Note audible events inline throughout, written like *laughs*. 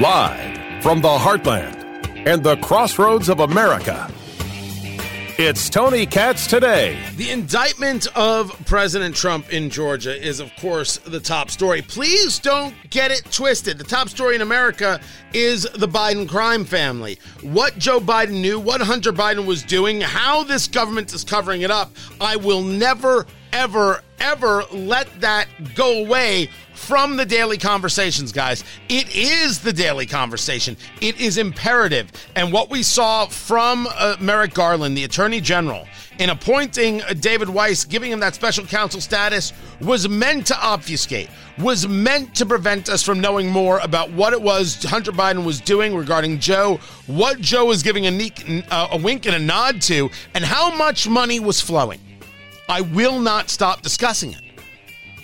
Live from the heartland and the crossroads of America. It's Tony Katz today. The indictment of President Trump in Georgia is, of course, the top story. Please don't get it twisted. The top story in America is the Biden crime family. What Joe Biden knew, what Hunter Biden was doing, how this government is covering it up. I will never, ever, ever let that go away from the daily conversations, guys. It is the daily conversation. It is imperative. And what we saw from uh, Merrick Garland, the Attorney General, in appointing uh, David Weiss, giving him that special counsel status, was meant to obfuscate, was meant to prevent us from knowing more about what it was Hunter Biden was doing regarding Joe, what Joe was giving a, uh, a wink and a nod to, and how much money was flowing. I will not stop discussing it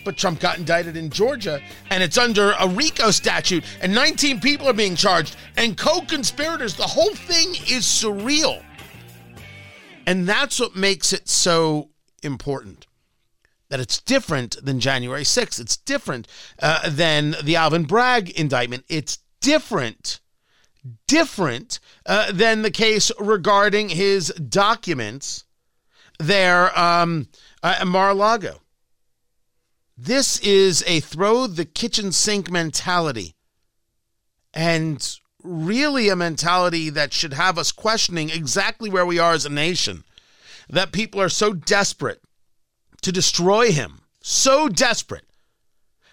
but Trump got indicted in Georgia and it's under a RICO statute and 19 people are being charged and co conspirators. The whole thing is surreal. And that's what makes it so important. That it's different than January 6th. It's different uh, than the Alvin Bragg indictment. It's different, different uh, than the case regarding his documents there um, uh, at Mar a Lago. This is a throw the kitchen sink mentality. And really a mentality that should have us questioning exactly where we are as a nation. That people are so desperate to destroy him, so desperate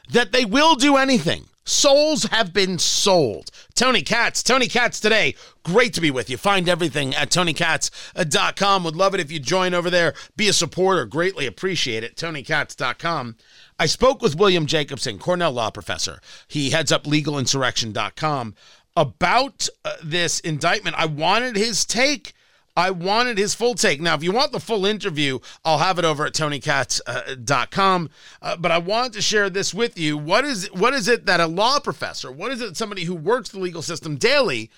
that they will do anything. Souls have been sold. Tony Katz, Tony Katz today. Great to be with you. Find everything at tonykatz.com. Would love it if you join over there. Be a supporter. Greatly appreciate it. tonykatz.com. I spoke with William Jacobson, Cornell law professor. He heads up legalinsurrection.com about uh, this indictment. I wanted his take. I wanted his full take. Now, if you want the full interview, I'll have it over at tonykatz.com. Uh, uh, but I wanted to share this with you. What is what is it that a law professor, what is it that somebody who works the legal system daily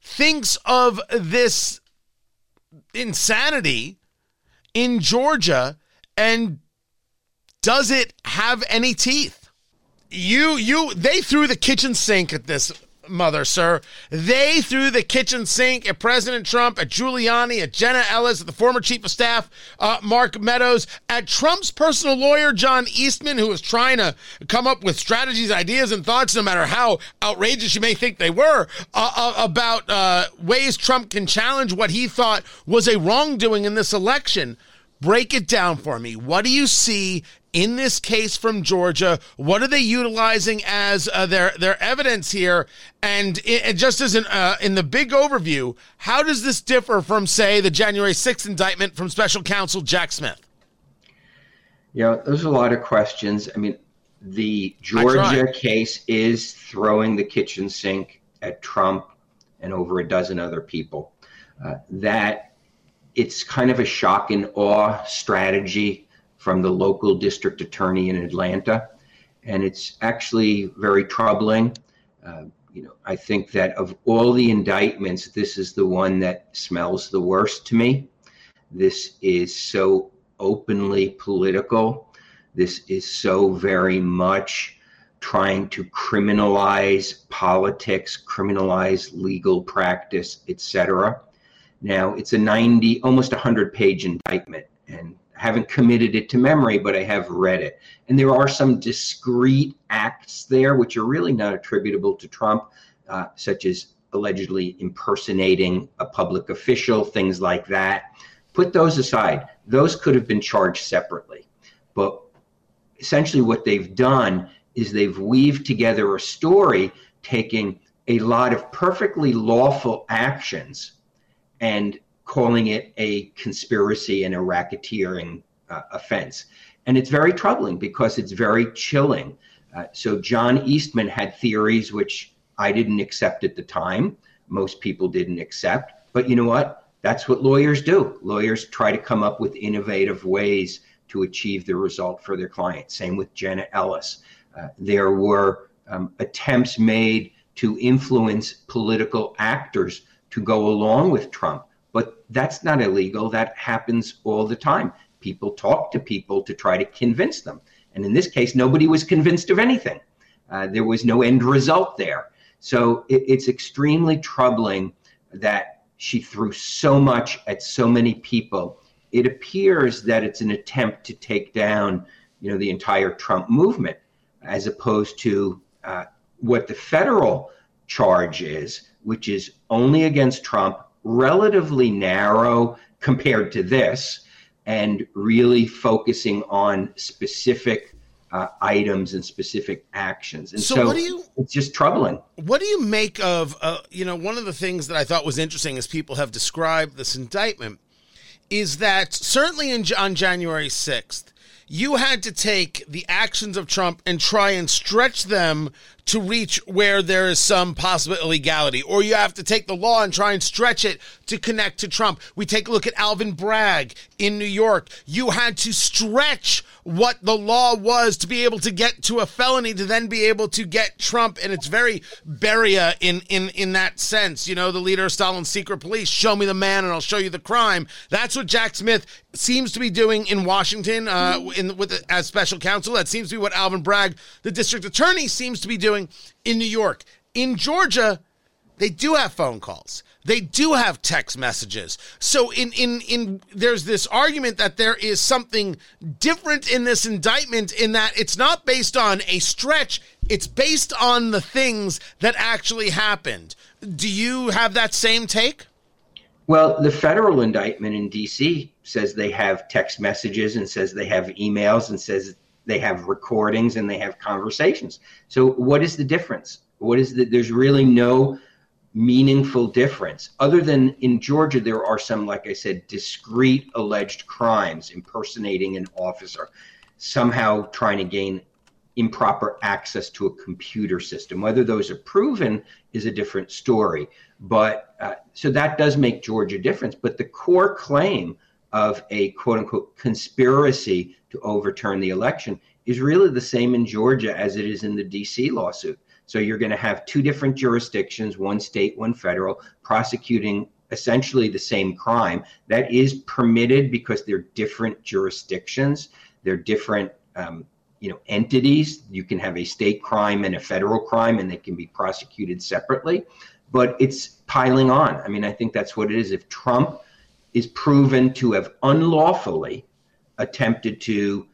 thinks of this insanity in Georgia and does it have any teeth? You, you, they threw the kitchen sink at this mother, sir. They threw the kitchen sink at President Trump, at Giuliani, at Jenna Ellis, at the former chief of staff, uh, Mark Meadows, at Trump's personal lawyer, John Eastman, who was trying to come up with strategies, ideas, and thoughts, no matter how outrageous you may think they were, uh, uh, about uh, ways Trump can challenge what he thought was a wrongdoing in this election. Break it down for me. What do you see in this case from Georgia? What are they utilizing as uh, their their evidence here? And just as an, uh, in the big overview, how does this differ from, say, the January 6th indictment from Special Counsel Jack Smith? Yeah, there's a lot of questions. I mean, the Georgia case is throwing the kitchen sink at Trump and over a dozen other people. Uh, that it's kind of a shock and awe strategy from the local district attorney in Atlanta. And it's actually very troubling. Uh, you know, I think that of all the indictments, this is the one that smells the worst to me. This is so openly political. This is so very much trying to criminalize politics, criminalize legal practice, etc. Now, it's a 90, almost 100 page indictment, and haven't committed it to memory, but I have read it. And there are some discrete acts there which are really not attributable to Trump, uh, such as allegedly impersonating a public official, things like that. Put those aside. Those could have been charged separately. But essentially, what they've done is they've weaved together a story taking a lot of perfectly lawful actions and calling it a conspiracy and a racketeering uh, offense. And it's very troubling because it's very chilling. Uh, so, John Eastman had theories which I didn't accept at the time. Most people didn't accept. But you know what? That's what lawyers do. Lawyers try to come up with innovative ways to achieve the result for their client. Same with Jenna Ellis. Uh, there were um, attempts made to influence political actors to go along with Trump. But that's not illegal. That happens all the time. People talk to people to try to convince them. And in this case, nobody was convinced of anything. Uh, there was no end result there. So it, it's extremely troubling that she threw so much at so many people. It appears that it's an attempt to take down, you know, the entire Trump movement, as opposed to uh, what the federal charge is, which is only against Trump, relatively narrow compared to this, and really focusing on specific uh, items and specific actions. And so, so, what do you, it's just troubling. What do you make of, uh, you know, one of the things that I thought was interesting as people have described this indictment is that certainly in, on January 6th, you had to take the actions of Trump and try and stretch them to reach where there is some possible illegality, or you have to take the law and try and stretch it to connect to Trump. We take a look at Alvin Bragg in New York. You had to stretch what the law was to be able to get to a felony to then be able to get Trump. And it's very Beria in, in, in that sense. You know, the leader of Stalin's secret police, show me the man and I'll show you the crime. That's what Jack Smith seems to be doing in Washington uh, in, with as special counsel. That seems to be what Alvin Bragg, the district attorney, seems to be doing in New York. In Georgia, they do have phone calls. They do have text messages. So in in in there's this argument that there is something different in this indictment in that it's not based on a stretch, it's based on the things that actually happened. Do you have that same take? Well, the federal indictment in DC says they have text messages and says they have emails and says they have recordings and they have conversations. So what is the difference? What is the there's really no meaningful difference other than in Georgia there are some like I said discrete alleged crimes impersonating an officer somehow trying to gain improper access to a computer system whether those are proven is a different story but uh, so that does make Georgia difference but the core claim of a quote unquote conspiracy to overturn the election is really the same in Georgia as it is in the DC lawsuit. So you're going to have two different jurisdictions, one state, one federal, prosecuting essentially the same crime. That is permitted because they're different jurisdictions, they're different. Um, you know entities you can have a state crime and a federal crime and they can be prosecuted separately but it's piling on i mean i think that's what it is if trump is proven to have unlawfully attempted to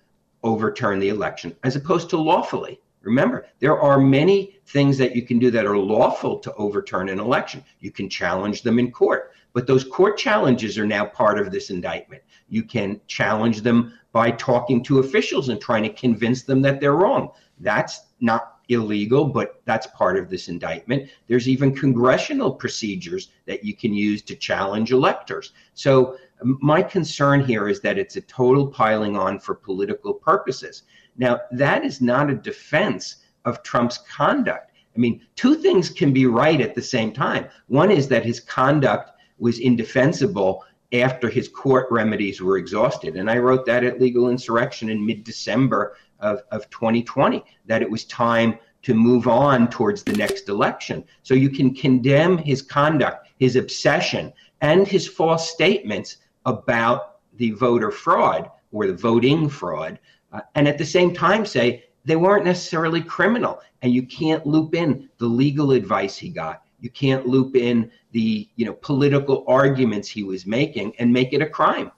overturn the election as opposed to lawfully. Remember, there are many things that you can do that are lawful to overturn an election. You can challenge them in court, but those court challenges are now part of this indictment. You can challenge them by talking to officials and trying to convince them that they're wrong. That's not illegal, but that's part of this indictment. There's even congressional procedures that you can use to challenge electors. So, my concern here is that it's a total piling on for political purposes. Now, that is not a defense of Trump's conduct. I mean, two things can be right at the same time. One is that his conduct was indefensible after his court remedies were exhausted. And I wrote that at Legal Insurrection in mid December of, of 2020 that it was time to move on towards the next election. So you can condemn his conduct, his obsession, and his false statements about the voter fraud or the voting fraud, uh, and at the same time say they weren't necessarily criminal. And you can't loop in the legal advice he got. You can't loop in the you know political arguments he was making and make it a crime.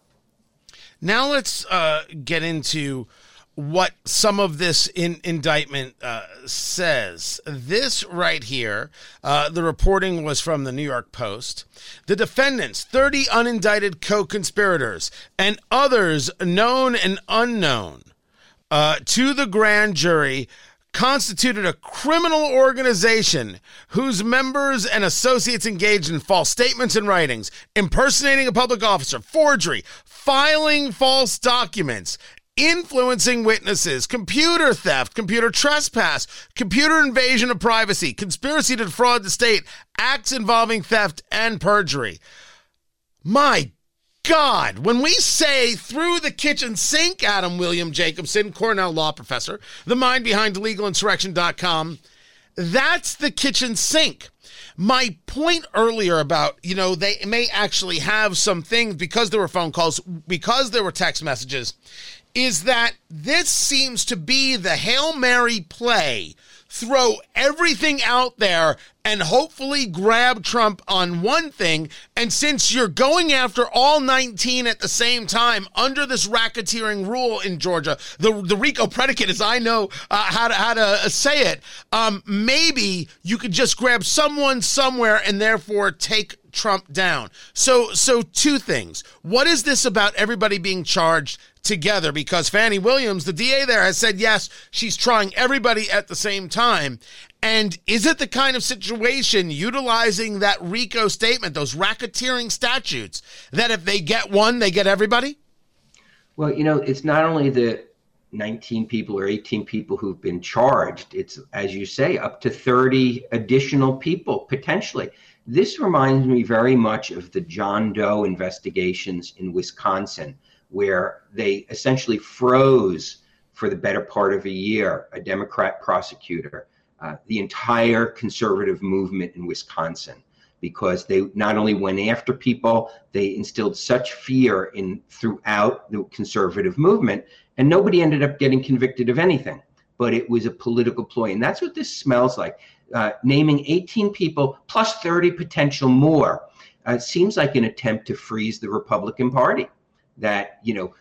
Now let's uh, get into what some of this in, indictment uh, says. This right here, uh, the reporting was from the New York Post. The defendants, 30 unindicted co conspirators, and others known and unknown uh, to the grand jury. Constituted a criminal organization whose members and associates engaged in false statements and writings, impersonating a public officer, forgery, filing false documents, influencing witnesses, computer theft, computer trespass, computer invasion of privacy, conspiracy to defraud the state, acts involving theft, and perjury. My God, when we say through the kitchen sink, Adam William Jacobson, Cornell law professor, the mind behind legalinsurrection.com, that's the kitchen sink my point earlier about, you know, they may actually have some things because there were phone calls, because there were text messages, is that this seems to be the Hail Mary play throw everything out there and hopefully grab Trump on one thing. And since you're going after all 19 at the same time under this racketeering rule in Georgia, the, the RICO predicate, as I know uh, how to, how to say it, um, maybe you could just grab someone somewhere and therefore take Trump down. So, so two things. What is this about everybody being charged together? Because Fani Willis, the DA there, has said yes, she's trying everybody at the same time. And is it the kind of situation utilizing that RICO statement, those racketeering statutes, that if they get one, they get everybody? Well, you know, it's not only the 19 people or 18 people who've been charged. It's, as you say, up to 30 additional people potentially. This reminds me very much of the John Doe investigations in Wisconsin, where they essentially froze for the better part of a year a Democrat prosecutor, uh, the entire conservative movement in Wisconsin, because they not only went after people, they instilled such fear in throughout the conservative movement, and nobody ended up getting convicted of anything. But it was a political ploy, and that's what this smells like uh, naming 18 people plus 30 potential more uh, seems like an attempt to freeze the Republican Party. That, you know,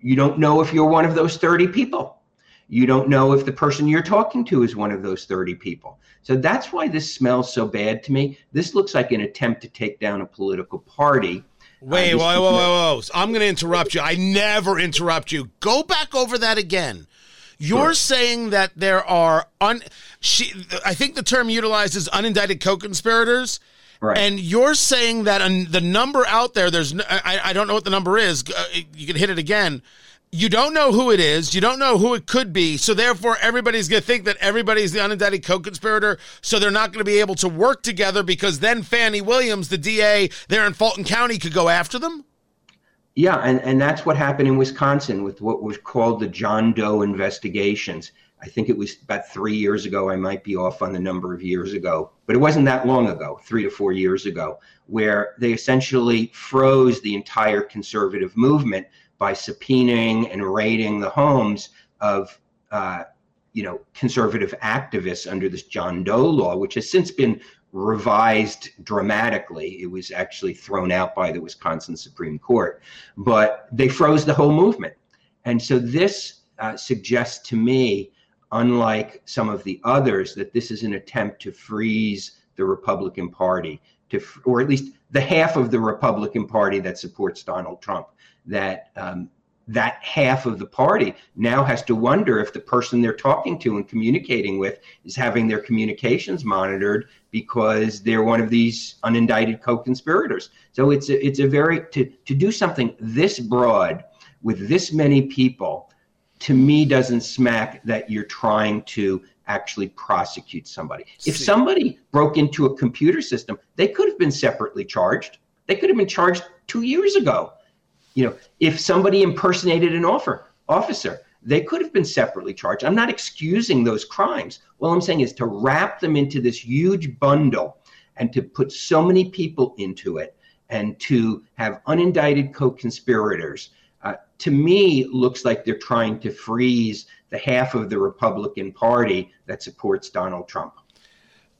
you don't know if you're one of those 30 people. You don't know if the person you're talking to is one of those 30 people. So that's why this smells so bad to me. This looks like an attempt to take down a political party. Wait, uh, whoa, whoa, whoa, whoa. I'm going to interrupt you. I never interrupt you. Go back over that again. You're sure. saying that there are un she I think the term utilized is unindicted co-conspirators. Right. And you're saying that the number out there there's I, I don't know what the number is. Uh, you can hit it again. You don't know who it is. You don't know who it could be. So therefore everybody's going to think that everybody's the unindicted co-conspirator, so they're not going to be able to work together because then Fani Willis, the DA there in Fulton County could go after them? Yeah, and, and that's what happened in Wisconsin with what was called the John Doe investigations. I think it was about three years ago. I might be off on the number of years ago, but it wasn't that long ago, three to four years ago, where they essentially froze the entire conservative movement by subpoenaing and raiding the homes of, uh, you know, conservative activists under this John Doe law, which has since been revised dramatically. It was actually thrown out by the Wisconsin Supreme Court, but they froze the whole movement. And so this uh, suggests to me, unlike some of the others, that this is an attempt to freeze the Republican Party, to, or at least the half of the Republican Party that supports Donald Trump. That um, that half of the party now has to wonder if the person they're talking to and communicating with is having their communications monitored because they're one of these unindicted co-conspirators. So it's a, it's a very to to do something this broad with this many people to me doesn't smack that you're trying to actually prosecute somebody. If somebody broke into a computer system, they could have been separately charged. They could have been charged 2 years ago you know, if somebody impersonated an offer, officer, they could have been separately charged. I'm not excusing those crimes. All I'm saying is to wrap them into this huge bundle and to put so many people into it and to have unindicted co-conspirators uh, to me looks like they're trying to freeze the half of the Republican Party that supports Donald Trump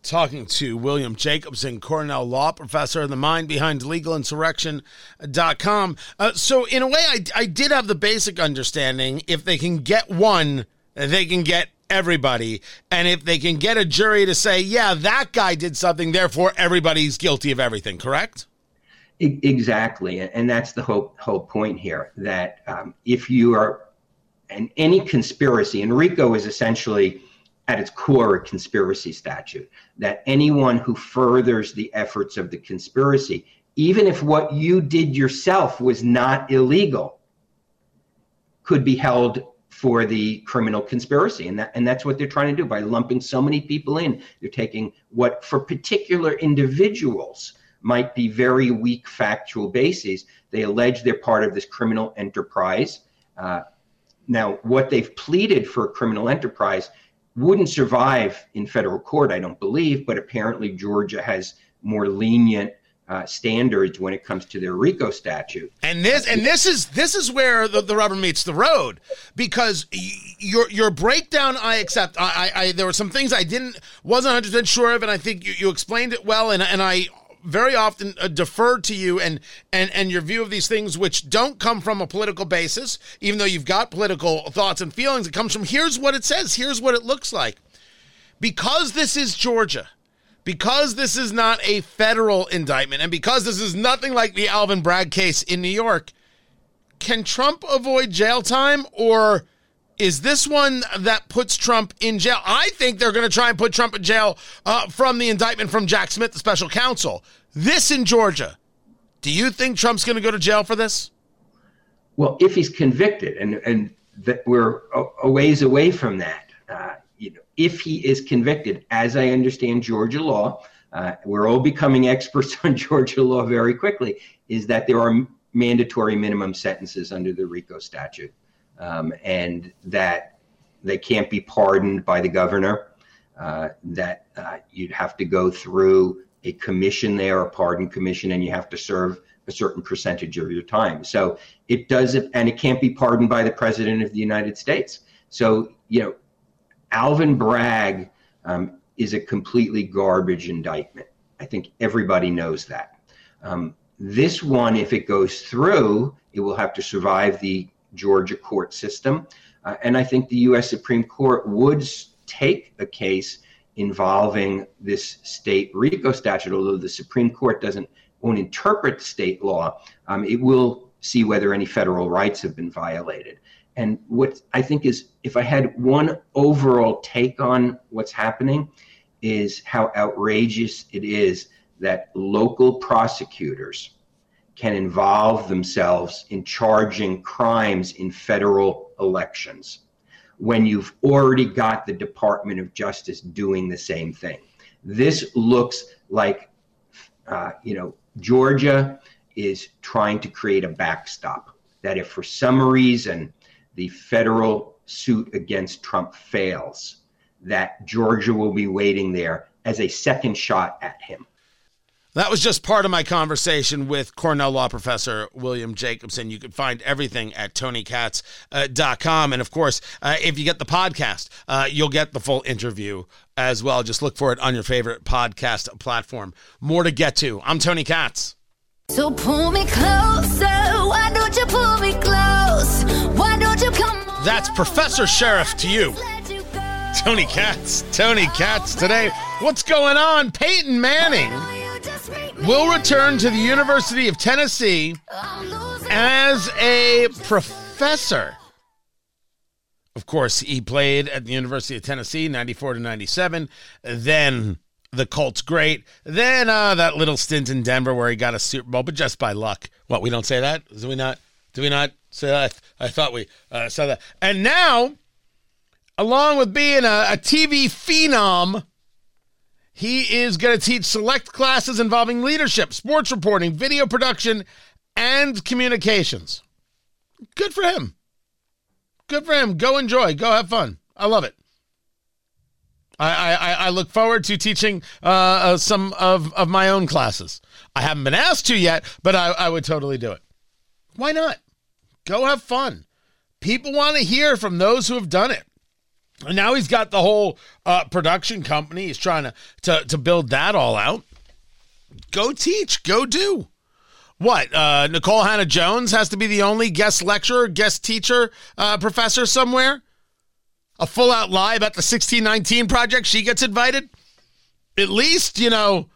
talking to William Jacobson, Cornell Law Professor, of the mind behind legalinsurrection.com. Uh, so, in a way, I, I did have the basic understanding if they can get one, they can get everybody. And if they can get a jury to say, yeah, that guy did something, therefore everybody's guilty of everything, correct? Exactly. And that's the whole, whole point here that um, if you are, and any conspiracy, and RICO is essentially at its core a conspiracy statute that anyone who furthers the efforts of the conspiracy even if what you did yourself was not illegal could be held for the criminal conspiracy and that and that's what they're trying to do by lumping so many people in they're taking what for particular individuals might be very weak factual bases they allege they're part of this criminal enterprise uh, now what they've pleaded for a criminal enterprise wouldn't survive in federal court, I don't believe, but apparently Georgia has more lenient uh, standards when it comes to their RICO statute. And this and this is this is where the, the rubber meets the road because your your breakdown I accept. I, I, I there were some things I didn't wasn't 100 percent sure of, and I think you, you explained it well, and and I very often uh, to you and and and your view of these things which don't come from a political basis even though you've got political thoughts and feelings. It comes from here's what it says. Here's what it looks like. Because this is Georgia because this is not a federal indictment and because this is nothing like the Alvin Bragg case in New York, can Trump avoid jail time or is this one that puts Trump in jail? I think they're going to try and put Trump in jail uh, from the indictment from Jack Smith, the special counsel. This in Georgia. Do you think Trump's going to go to jail for this? Well, if he's convicted, and and that we're a, a ways away from that. Uh, you know, if he is convicted, as I understand Georgia law, uh, we're all becoming *laughs* experts on Georgia law very quickly, is that there are mandatory minimum sentences under the RICO statute, um, and that they can't be pardoned by the governor. Uh, that uh, you'd have to go through a commission there, a pardon commission, and you have to serve a certain percentage of your time. So it does, and it can't be pardoned by the president of the United States. So you know, Alvin Bragg um, is a completely garbage indictment. I think everybody knows that. Um, this one, if it goes through, it will have to survive the Georgia court system. Uh, and I think the U.S. Supreme Court would take a case involving this state RICO statute, although the Supreme Court doesn't won't interpret state law. Um, it will see whether any federal rights have been violated. And what I think is, if I had one overall take on what's happening, is how outrageous it is that local prosecutors can involve themselves in charging crimes in federal elections when you've already got the Department of Justice doing the same thing. This looks like, uh, you know, Georgia is trying to create a backstop that if for some reason the federal suit against Trump fails, that Georgia will be waiting there as a second shot at him. That was just part of my conversation with Cornell law professor William Jacobson. You can find everything at tonykatz.com. And of course, uh, if you get the podcast, uh, you'll get the full interview as well. Just look for it on your favorite podcast platform. More to get to. I'm Tony Katz. So pull me closer. Why don't you pull me close? Why don't you come? That's Professor Sheriff to you. Tony Katz. Tony Katz today. What's going on? Peyton Manning will return to the University of Tennessee as a professor. Of course, he played at the University of Tennessee 94 to 97. Then the Colts great. Then uh, that little stint in Denver where he got a Super Bowl, but just by luck. What, we don't say that? Do we not? Do we not say that? I thought we uh, said that. And now, along with being a, a TV phenom, he is going to teach select classes involving leadership, sports reporting, video production, and communications. Good for him. Good for him. Go enjoy. Go have fun. I love it. I, I, I look forward to teaching uh, uh, some of, of my own classes. I haven't been asked to yet, but I, I would totally do it. Why not? Go have fun. People want to hear from those who have done it. And now he's got the whole uh, production company. He's trying to, to, to build that all out. Go teach. Go do. What? Uh, Nikole Hannah Jones has to be the only guest lecturer, guest teacher, uh, professor somewhere? a full out lie about the 1619 project, she gets invited. At least, you know,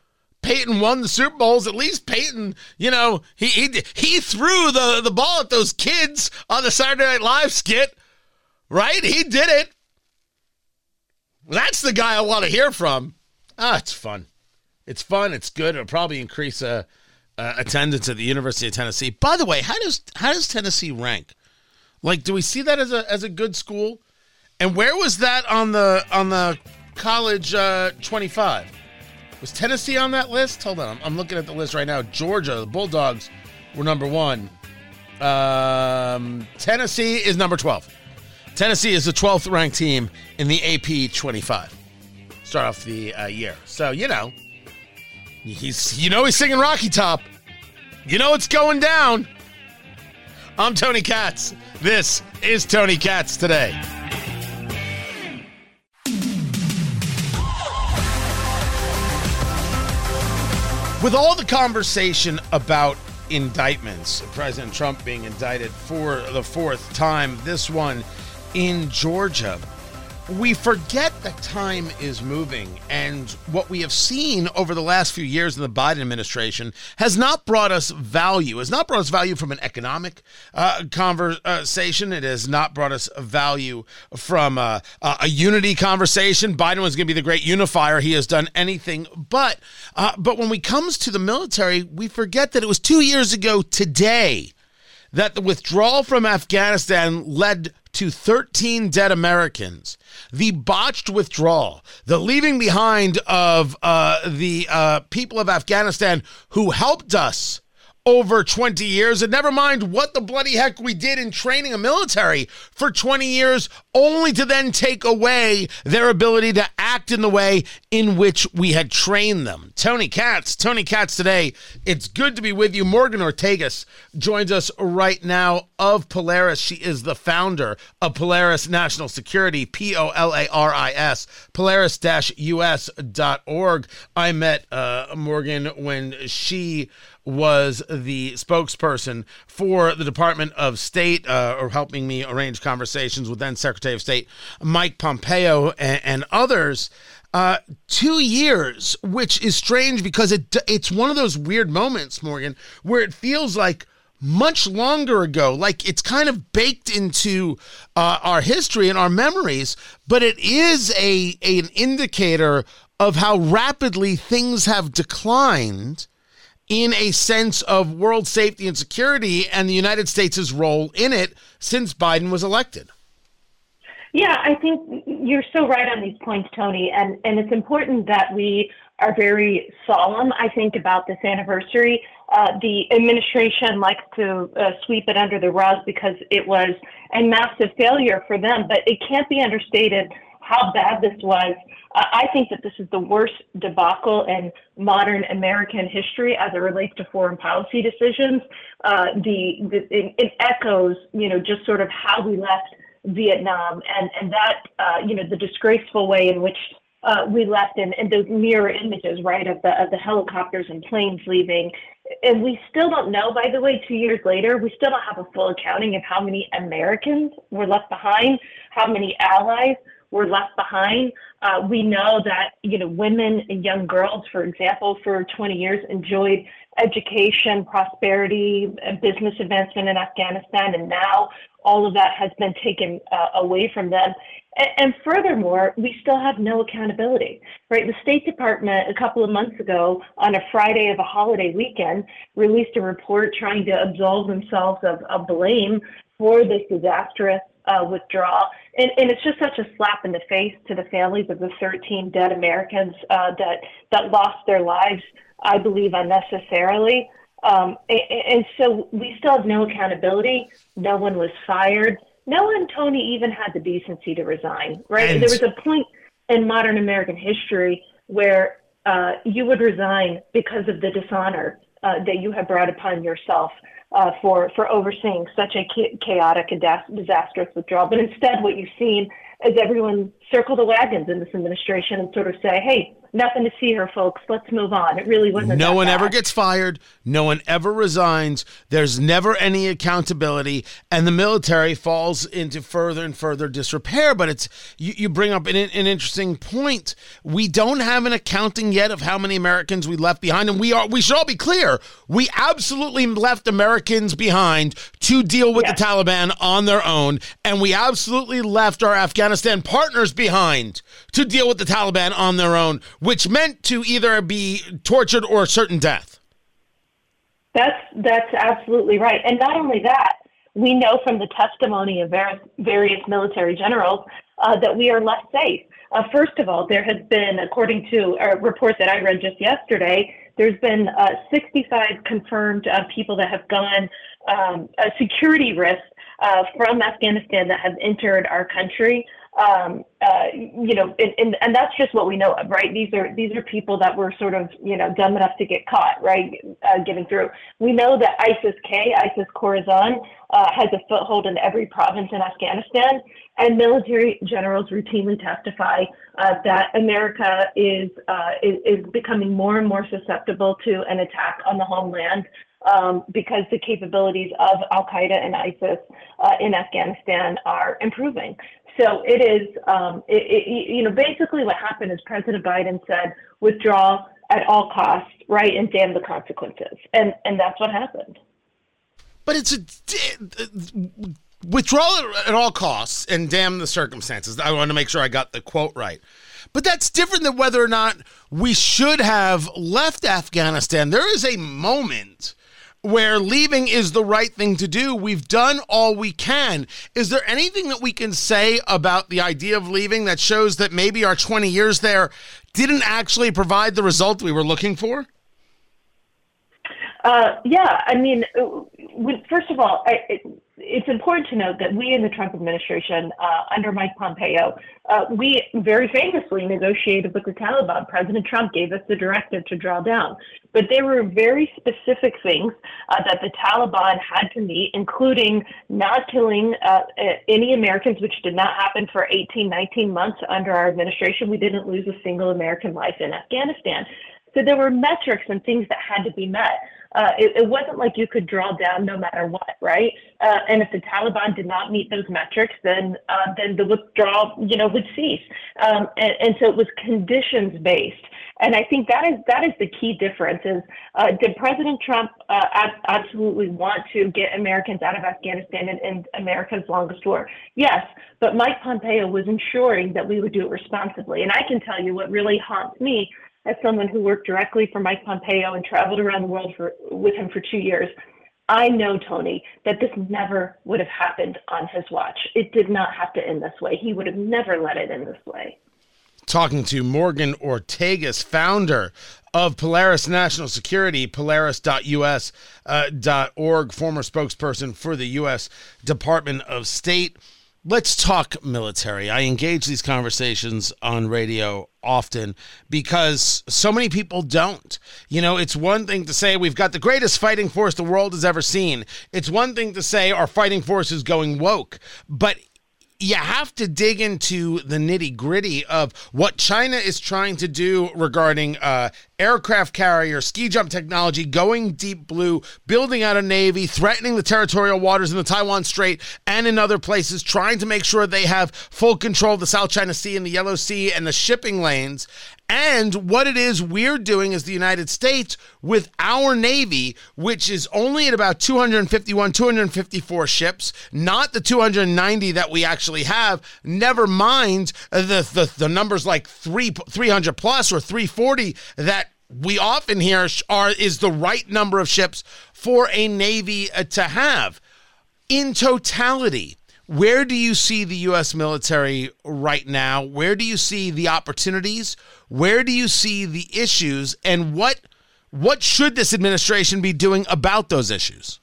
Peyton won the Super Bowls. At least Peyton, you know, he he, he threw the, the ball at those kids on the Saturday Night Live skit, right? He did it. That's the guy I want to hear from. Ah, it's fun. It's fun. It's good. It'll probably increase uh, uh, attendance at the University of Tennessee. By the way, how does how does Tennessee rank? Like, do we see that as a as a good school? And where was that on the on the college uh, 25? Was Tennessee on that list? Hold on, I'm, I'm, looking at the list right now. Georgia, the Bulldogs were number one. Um, Tennessee is number 12. Tennessee is the 12th ranked team in the AP 25. Start off the uh, year, so you know, He's, you know, he's singing Rocky Top. You know it's going down. I'm Tony Katz. This is Tony Katz today. With all the conversation about indictments, President Trump being indicted for the fourth time, this one in Georgia we forget that time is moving, and what we have seen over the last few years in the Biden administration has not brought us value. Has not brought us value from an economic uh, conversation. It has not brought us value from uh, a unity conversation. Biden was going to be the great unifier. He has done anything but. Uh, but when we comes to the military, we forget that it was two years ago today that the withdrawal from Afghanistan led to 13 dead Americans. The botched withdrawal, the leaving behind of uh, the uh, people of Afghanistan who helped us over 20 years. And never mind what the bloody heck we did in training a military for 20 years, only to then take away their ability to act in the way in which we had trained them. Tony Katz, Tony Katz today. It's good to be with you. Morgan Ortagus joins us right now of Polaris. She is the founder of Polaris National Security, P O L A R I S, polaris us.org. I met uh, Morgan when she was the spokesperson for the Department of State, uh, or helping me arrange conversations with then Secretary of State Mike Pompeo and, and others. Uh, two years, which is strange because it it's one of those weird moments, Morgan, where it feels like much longer ago, like it's kind of baked into uh, our history and our memories, but it is a, a an indicator of how rapidly things have declined in a sense of world safety and security and the United States' role in it since Biden was elected. Yeah, I think you're so right on these points, Tony, and, and it's important that we are very solemn, I think, about this anniversary. Uh, the administration likes to uh, sweep it under the rug because it was a massive failure for them, but it can't be understated how bad this was I think that this is the worst debacle in modern American history as it relates to foreign policy decisions. Uh, the, the it, it, echoes, you know, just sort of how we left Vietnam and and that uh, you know the disgraceful way in which uh, we left and, and those mirror images, right, of the of the helicopters and planes leaving. And we still don't know, by the way, two years later, we still don't have a full accounting of how many Americans were left behind, how many allies were left behind. Uh, we know that you know women and young girls, for example, for 20 years enjoyed education, prosperity, business advancement in Afghanistan, and now all of that has been taken uh, away from them. And, and furthermore, we still have no accountability. Right, the State Department a couple of months ago, on a Friday of a holiday weekend, released a report trying to absolve themselves of, of blame for this disastrous uh, withdrawal. And, and, it's just such a slap in the face to the families of the 13 dead Americans uh, that that lost their lives, I believe, unnecessarily. Um, and, and, so we still have no accountability. No one was fired. No one, Tony, even had the decency to resign. Right? And there was a point in modern American history where uh, you would resign because of the dishonor uh, that you have brought upon yourself uh, for for overseeing such a chaotic and disastrous withdrawal. But instead, what you've seen is everyone circle the wagons in this administration and sort of say, "Hey, nothing to see here, folks. Let's move on. It really wasn't. No one bad. ever gets fired. No one ever resigns. There's never any accountability, and the military falls into further and further disrepair. But it's you, you bring up an, an interesting point. We don't have an accounting yet of how many Americans we left behind, and we are. We should all be clear. We absolutely left Americans behind to deal with yes. the Taliban on their own, and we absolutely left our Afghanistan partners behind to deal with the Taliban on their own which meant to either be tortured or certain death. That's that's absolutely right, and not only that, we know from the testimony of various military generals uh, that we are less safe. Uh, first of all, there has been, according to a report that I read just yesterday, there's been uh, 65 confirmed uh, people that have gone um, a security risk uh, from Afghanistan that have entered our country. Um, uh, you know, and, and, and that's just what we know of, right? These are these are people that were sort of, you know, dumb enough to get caught, right, uh, getting through. We know that ISIS-K, ISIS Khorasan, uh, has a foothold in every province in Afghanistan, and military generals routinely testify uh, that America is, uh, is is becoming more and more susceptible to an attack on the homeland um, because the capabilities of Al Qaeda and ISIS uh, in Afghanistan are improving. So it is, um, it, it, you know, basically what happened is President Biden said withdraw at all costs, right, and damn the consequences, and and that's what happened. But it's a withdrawal at all costs and damn the circumstances. I want to make sure I got the quote right. But that's different than whether or not we should have left Afghanistan. There is a moment where leaving is the right thing to do. We've done all we can. Is there anything that we can say about the idea of leaving that shows that maybe our 20 years there didn't actually provide the result we were looking for? Uh, yeah, I mean, first of all, I, it, it's important to note that we in the Trump administration, uh, under Mike Pompeo, uh, we very famously negotiated with the Taliban. President Trump gave us the directive to draw down. But there were very specific things uh, that the Taliban had to meet, including not killing uh, any Americans, which did not happen for 18, 19 months under our administration. We didn't lose a single American life in Afghanistan. So there were metrics and things that had to be met. Uh, it, it, wasn't like you could draw down no matter what, right? Uh, and if the Taliban did not meet those metrics, then uh, then the withdrawal, you know, would cease. Um, and, and, so it was conditions based. And I think that is that is the key difference. Is uh, did President Trump uh, ab- absolutely want to get Americans out of Afghanistan and, and America's longest war? Yes, but Mike Pompeo was ensuring that we would do it responsibly. And I can tell you what really haunts me as someone who worked directly for Mike Pompeo and traveled around the world for, with him for two years, I know, Tony, that this never would have happened on his watch. It did not have to end this way. He would have never let it end this way. Talking to Morgan Ortagus, founder of Polaris National Security, polaris.us.org, uh, former spokesperson for the U.S. Department of State. Let's talk military. I engage these conversations on radio often because so many people don't. You know, it's one thing to say we've got the greatest fighting force the world has ever seen. It's one thing to say our fighting force is going woke. But you have to dig into the nitty gritty of what China is trying to do regarding uh, aircraft carrier, ski jump technology, going deep blue, building out a navy, threatening the territorial waters in the Taiwan Strait and in other places, trying to make sure they have full control of the South China Sea and the Yellow Sea and the shipping lanes and what it is we're doing as the United States with our Navy, which is only at about 251, 254 ships, not the 290 that we actually have. Never mind the, the, the numbers like three, 300 plus or 340 that we often hear are is the right number of ships for a Navy uh, to have. In totality, where do you see the U.S. military right now? Where do you see the opportunities? Where do you see the issues? And what what should this administration be doing about those issues?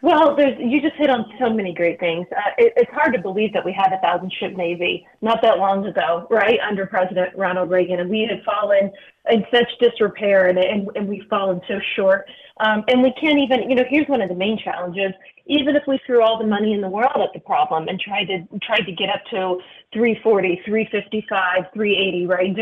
Well, you just hit on so many great things. Uh, it, it's hard to believe that we had a thousand ship navy not that long ago, right, under President Ronald Reagan, and we had fallen in such disrepair, and, and, and we've fallen so short. Um, and we can't even, you know, here's one of the main challenges. Even if we threw all the money in the world at the problem and tried to tried to get up to 340, 355, 380, right?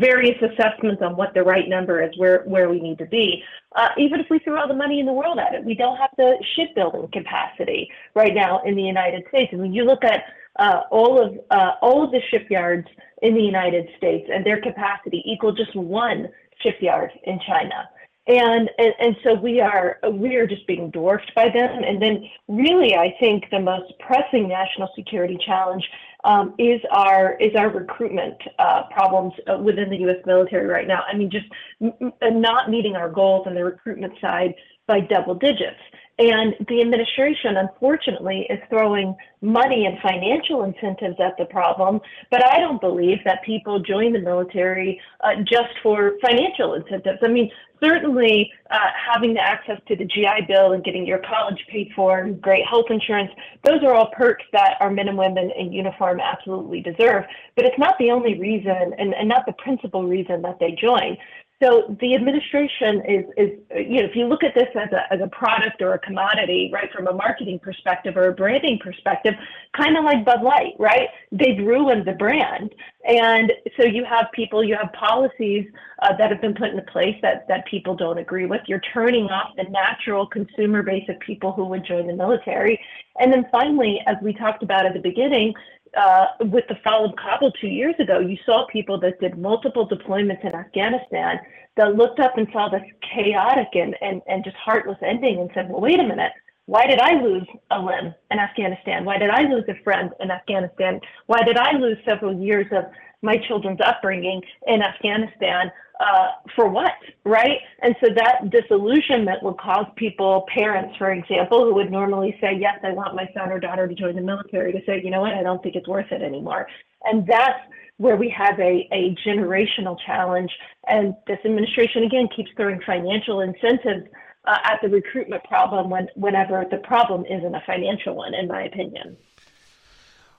Various assessments on what the right number is, where where we need to be. Uh, even if we threw all the money in the world at it, we don't have the shipbuilding capacity right now in the United States. And when you look at uh, all of uh, all of the shipyards in the United States and their capacity equal just one shipyard in China and, and and so we are we are just being dwarfed by them. And then really, I think the most pressing national security challenge um, is our is our recruitment uh, problems uh, within the U.S. military right now. I mean, just not meeting our goals on the recruitment side by double digits. And the administration, unfortunately, is throwing money and financial incentives at the problem. But I don't believe that people join the military uh, just for financial incentives. I mean, certainly uh, having the access to the GI Bill and getting your college paid for and great health insurance, those are all perks that our men and women in uniform absolutely deserve. But it's not the only reason and, and not the principal reason that they join. So the administration is, is, you know, if you look at this as a, as a product or a commodity, right, from a marketing perspective or a branding perspective, kind of like Bud Light, right? They've ruined the brand. And so you have people, you have policies uh, that have been put into place that, that people don't agree with. You're turning off the natural consumer base of people who would join the military. And then finally, as we talked about at the beginning, uh, with the fall of Kabul two years ago, you saw people that did multiple deployments in Afghanistan that looked up and saw this chaotic and, and, and just heartless ending and said, well, wait a minute. Why did I lose a limb in Afghanistan? Why did I lose a friend in Afghanistan? Why did I lose several years of my children's upbringing in Afghanistan? uh, for what, right? And so that disillusionment will cause people, parents, for example, who would normally say, yes, I want my son or daughter to join the military, to say, you know what, I don't think it's worth it anymore. And that's where we have a, a generational challenge. And this administration, again, keeps throwing financial incentives uh, at the recruitment problem when, whenever the problem isn't a financial one, in my opinion.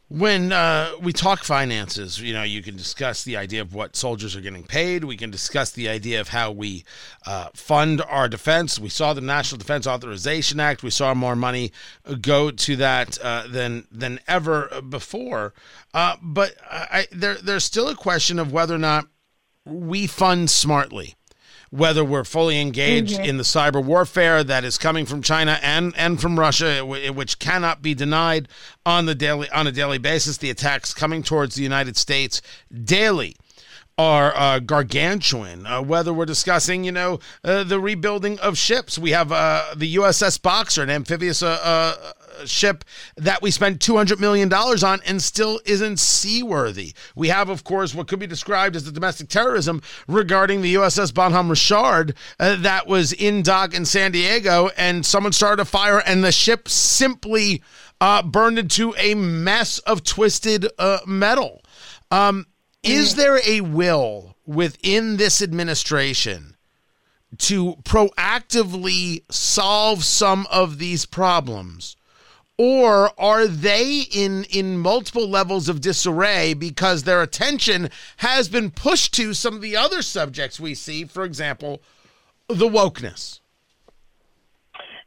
When uh, we talk finances, you know, you can discuss the idea of what soldiers are getting paid. We can discuss the idea of how we uh, fund our defense. We saw the National Defense Authorization Act. We saw more money go to that uh, than than ever before. Uh, but I, there, there's still a question of whether or not we fund smartly whether we're fully engaged mm-hmm. in the cyber warfare that is coming from China and, and from Russia, which cannot be denied on the daily on a daily basis. The attacks coming towards the United States daily are uh, gargantuan. Uh, whether we're discussing, you know, uh, the rebuilding of ships, we have uh, the USS Boxer, an amphibious uh, uh, ship that we spent $200 million on and still isn't seaworthy. We have, of course, what could be described as the domestic terrorism regarding the USS Bonhomme Richard uh, that was in dock in San Diego, and someone started a fire, and the ship simply uh, burned into a mess of twisted uh, metal. Um, is mm. there a will within this administration? to proactively solve some of these problems or are they in in multiple levels of disarray because their attention has been pushed to some of the other subjects we see for example the wokeness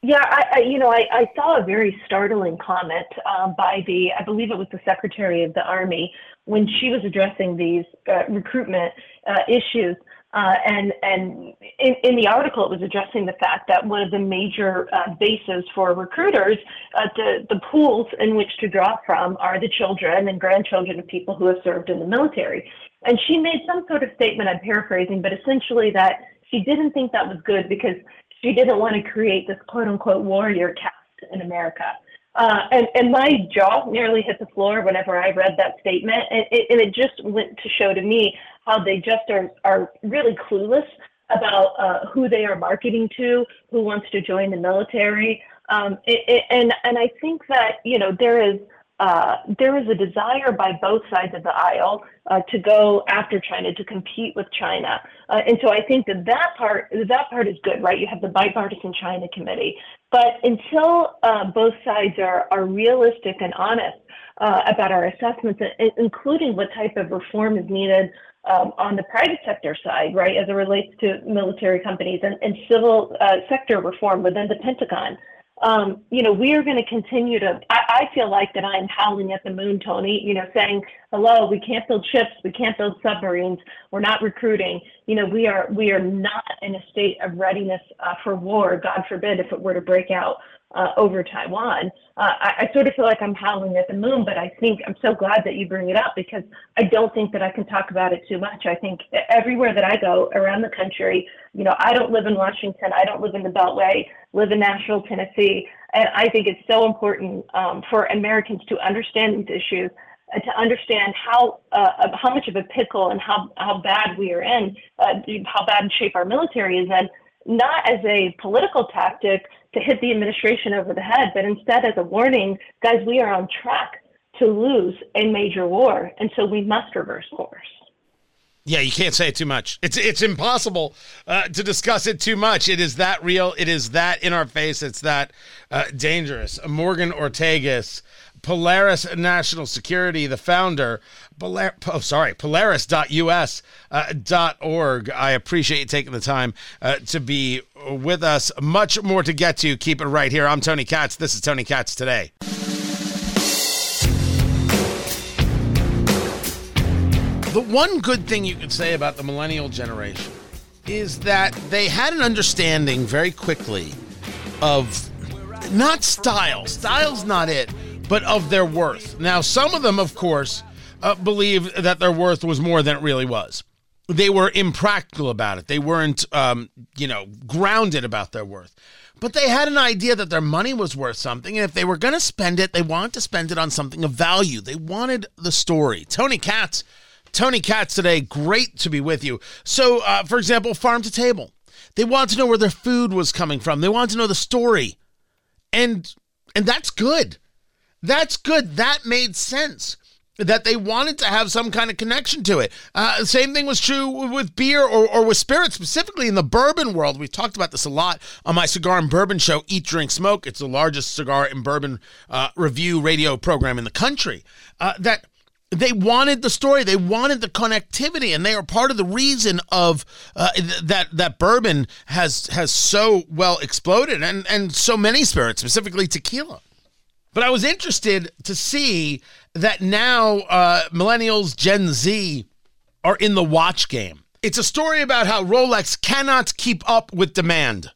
yeah, I, I you know, I, I, saw a very startling comment um, by the, I believe it was the Secretary of the Army, when she was addressing these uh, recruitment uh, issues. Uh, and and in, in, the article, it was addressing the fact that one of the major uh, bases for recruiters, uh, the, the pools in which to draw from, are the children and grandchildren of people who have served in the military. And she made some sort of statement, I'm paraphrasing, but essentially that she didn't think that was good because she didn't want to create this quote unquote warrior caste in America. Uh, and, and my jaw nearly hit the floor whenever I read that statement. And it, and it just went to show to me how they just are, are really clueless about uh, who they are marketing to, who wants to join the military. Um, it, it, and, and I think that, you know, there is, uh, there is a desire by both sides of the aisle uh, to go after China, to compete with China. Uh, and so I think that that part, that part is good, right? You have the bipartisan China committee. But until uh, both sides are, are realistic and honest uh, about our assessments, including what type of reform is needed um, on the private sector side, right, as it relates to military companies and, and civil uh, sector reform within the Pentagon. Um, you know, we are going to continue to. I, I, feel like that I'm howling at the moon, Tony. You know, saying, "Hello, we can't build ships, we can't build submarines, we're not recruiting." You know, we are we are not in a state of readiness uh, for war. God forbid if it were to break out uh, over Taiwan. Uh, I, I, sort of feel like I'm howling at the moon, but I think I'm so glad that you bring it up because I don't think that I can talk about it too much. I think everywhere that I go around the country, you know, I don't live in Washington, I don't live in the Beltway, live in Nashville, Tennessee, and I think it's so important um, for Americans to understand these issues. Uh, to understand how uh, how much of a pickle and how how bad we are in, uh, how bad shape our military is in, not as a political tactic to hit the administration over the head, but instead as a warning, guys, we are on track to lose a major war, and so we must reverse course. Yeah, you can't say it too much. It's it's impossible uh, to discuss it too much. It is that real. It is that in our face. It's that uh, dangerous. Morgan Ortagus, Polaris National Security, the founder. Polar- oh, sorry, Polaris.us uh, dot org. I appreciate you taking the time uh, to be with us. Much more to get to. Keep it right here. I'm Tony Katz. This is Tony Katz today. The one good thing you could say about the millennial generation is that they had an understanding very quickly of not style, style's not it, but of their worth. Now, some of them, of course, uh, believed that their worth was more than it really was. They were impractical about it. They weren't, um, you know, grounded about their worth. But they had an idea that their money was worth something, and if they were going to spend it, they wanted to spend it on something of value. They wanted the story. Tony Katz Tony Katz today, great to be with you. So, uh, for example, farm to table. They want to know where their food was coming from. They want to know the story. And and that's good. That's good. That made sense. That they wanted to have some kind of connection to it. Uh, same thing was true with beer or, or with spirits, specifically in the bourbon world. We've talked about this a lot on my cigar and bourbon show, Eat, Drink, Smoke. It's the largest cigar and bourbon uh, review radio program in the country. Uh, that they wanted the story they wanted the connectivity and they are part of the reason of uh, that that bourbon has has so well exploded and and so many spirits specifically tequila but i was interested to see that now uh, millennials gen z are in the watch game. It's a story about how rolex cannot keep up with demand.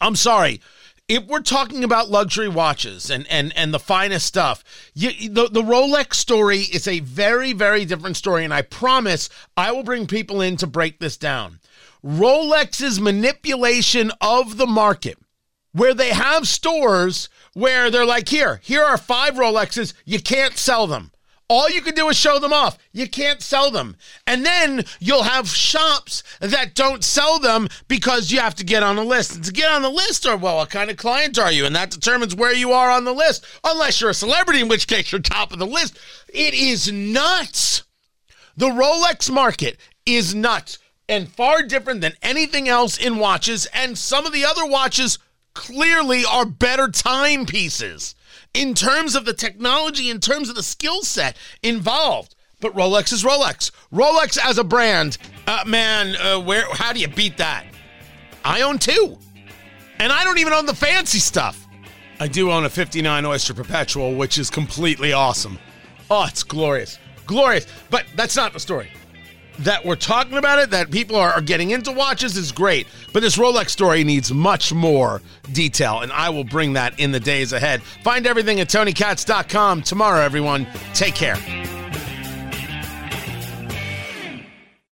I'm sorry. If we're talking about luxury watches and and and the finest stuff, you, the the Rolex story is a very very different story, and I promise I will bring people in to break this down. Rolex's manipulation of the market, where they have stores where they're like, here, here are five Rolexes, you can't sell them. All you can do is show them off. You can't sell them. And then you'll have shops that don't sell them because you have to get on the list. And to get on the list, or well, what kind of client are you? And that determines where you are on the list. Unless you're a celebrity, in which case you're top of the list. It is nuts. The Rolex market is nuts and far different than anything else in watches. And some of the other watches clearly are better timepieces in terms of the technology, in terms of the skill set involved. But Rolex is Rolex. Rolex as a brand, uh, man, uh, where? How do you beat that? I own two, and I don't even own the fancy stuff. I do own a 59 Oyster Perpetual, which is completely awesome. Oh, it's glorious, glorious. But that's not the story that we're talking about it, that people are, are, getting into watches is great. But this Rolex story needs much more detail, and I will bring that in the days ahead. Find everything at TonyKatz.com tomorrow, everyone. Take care.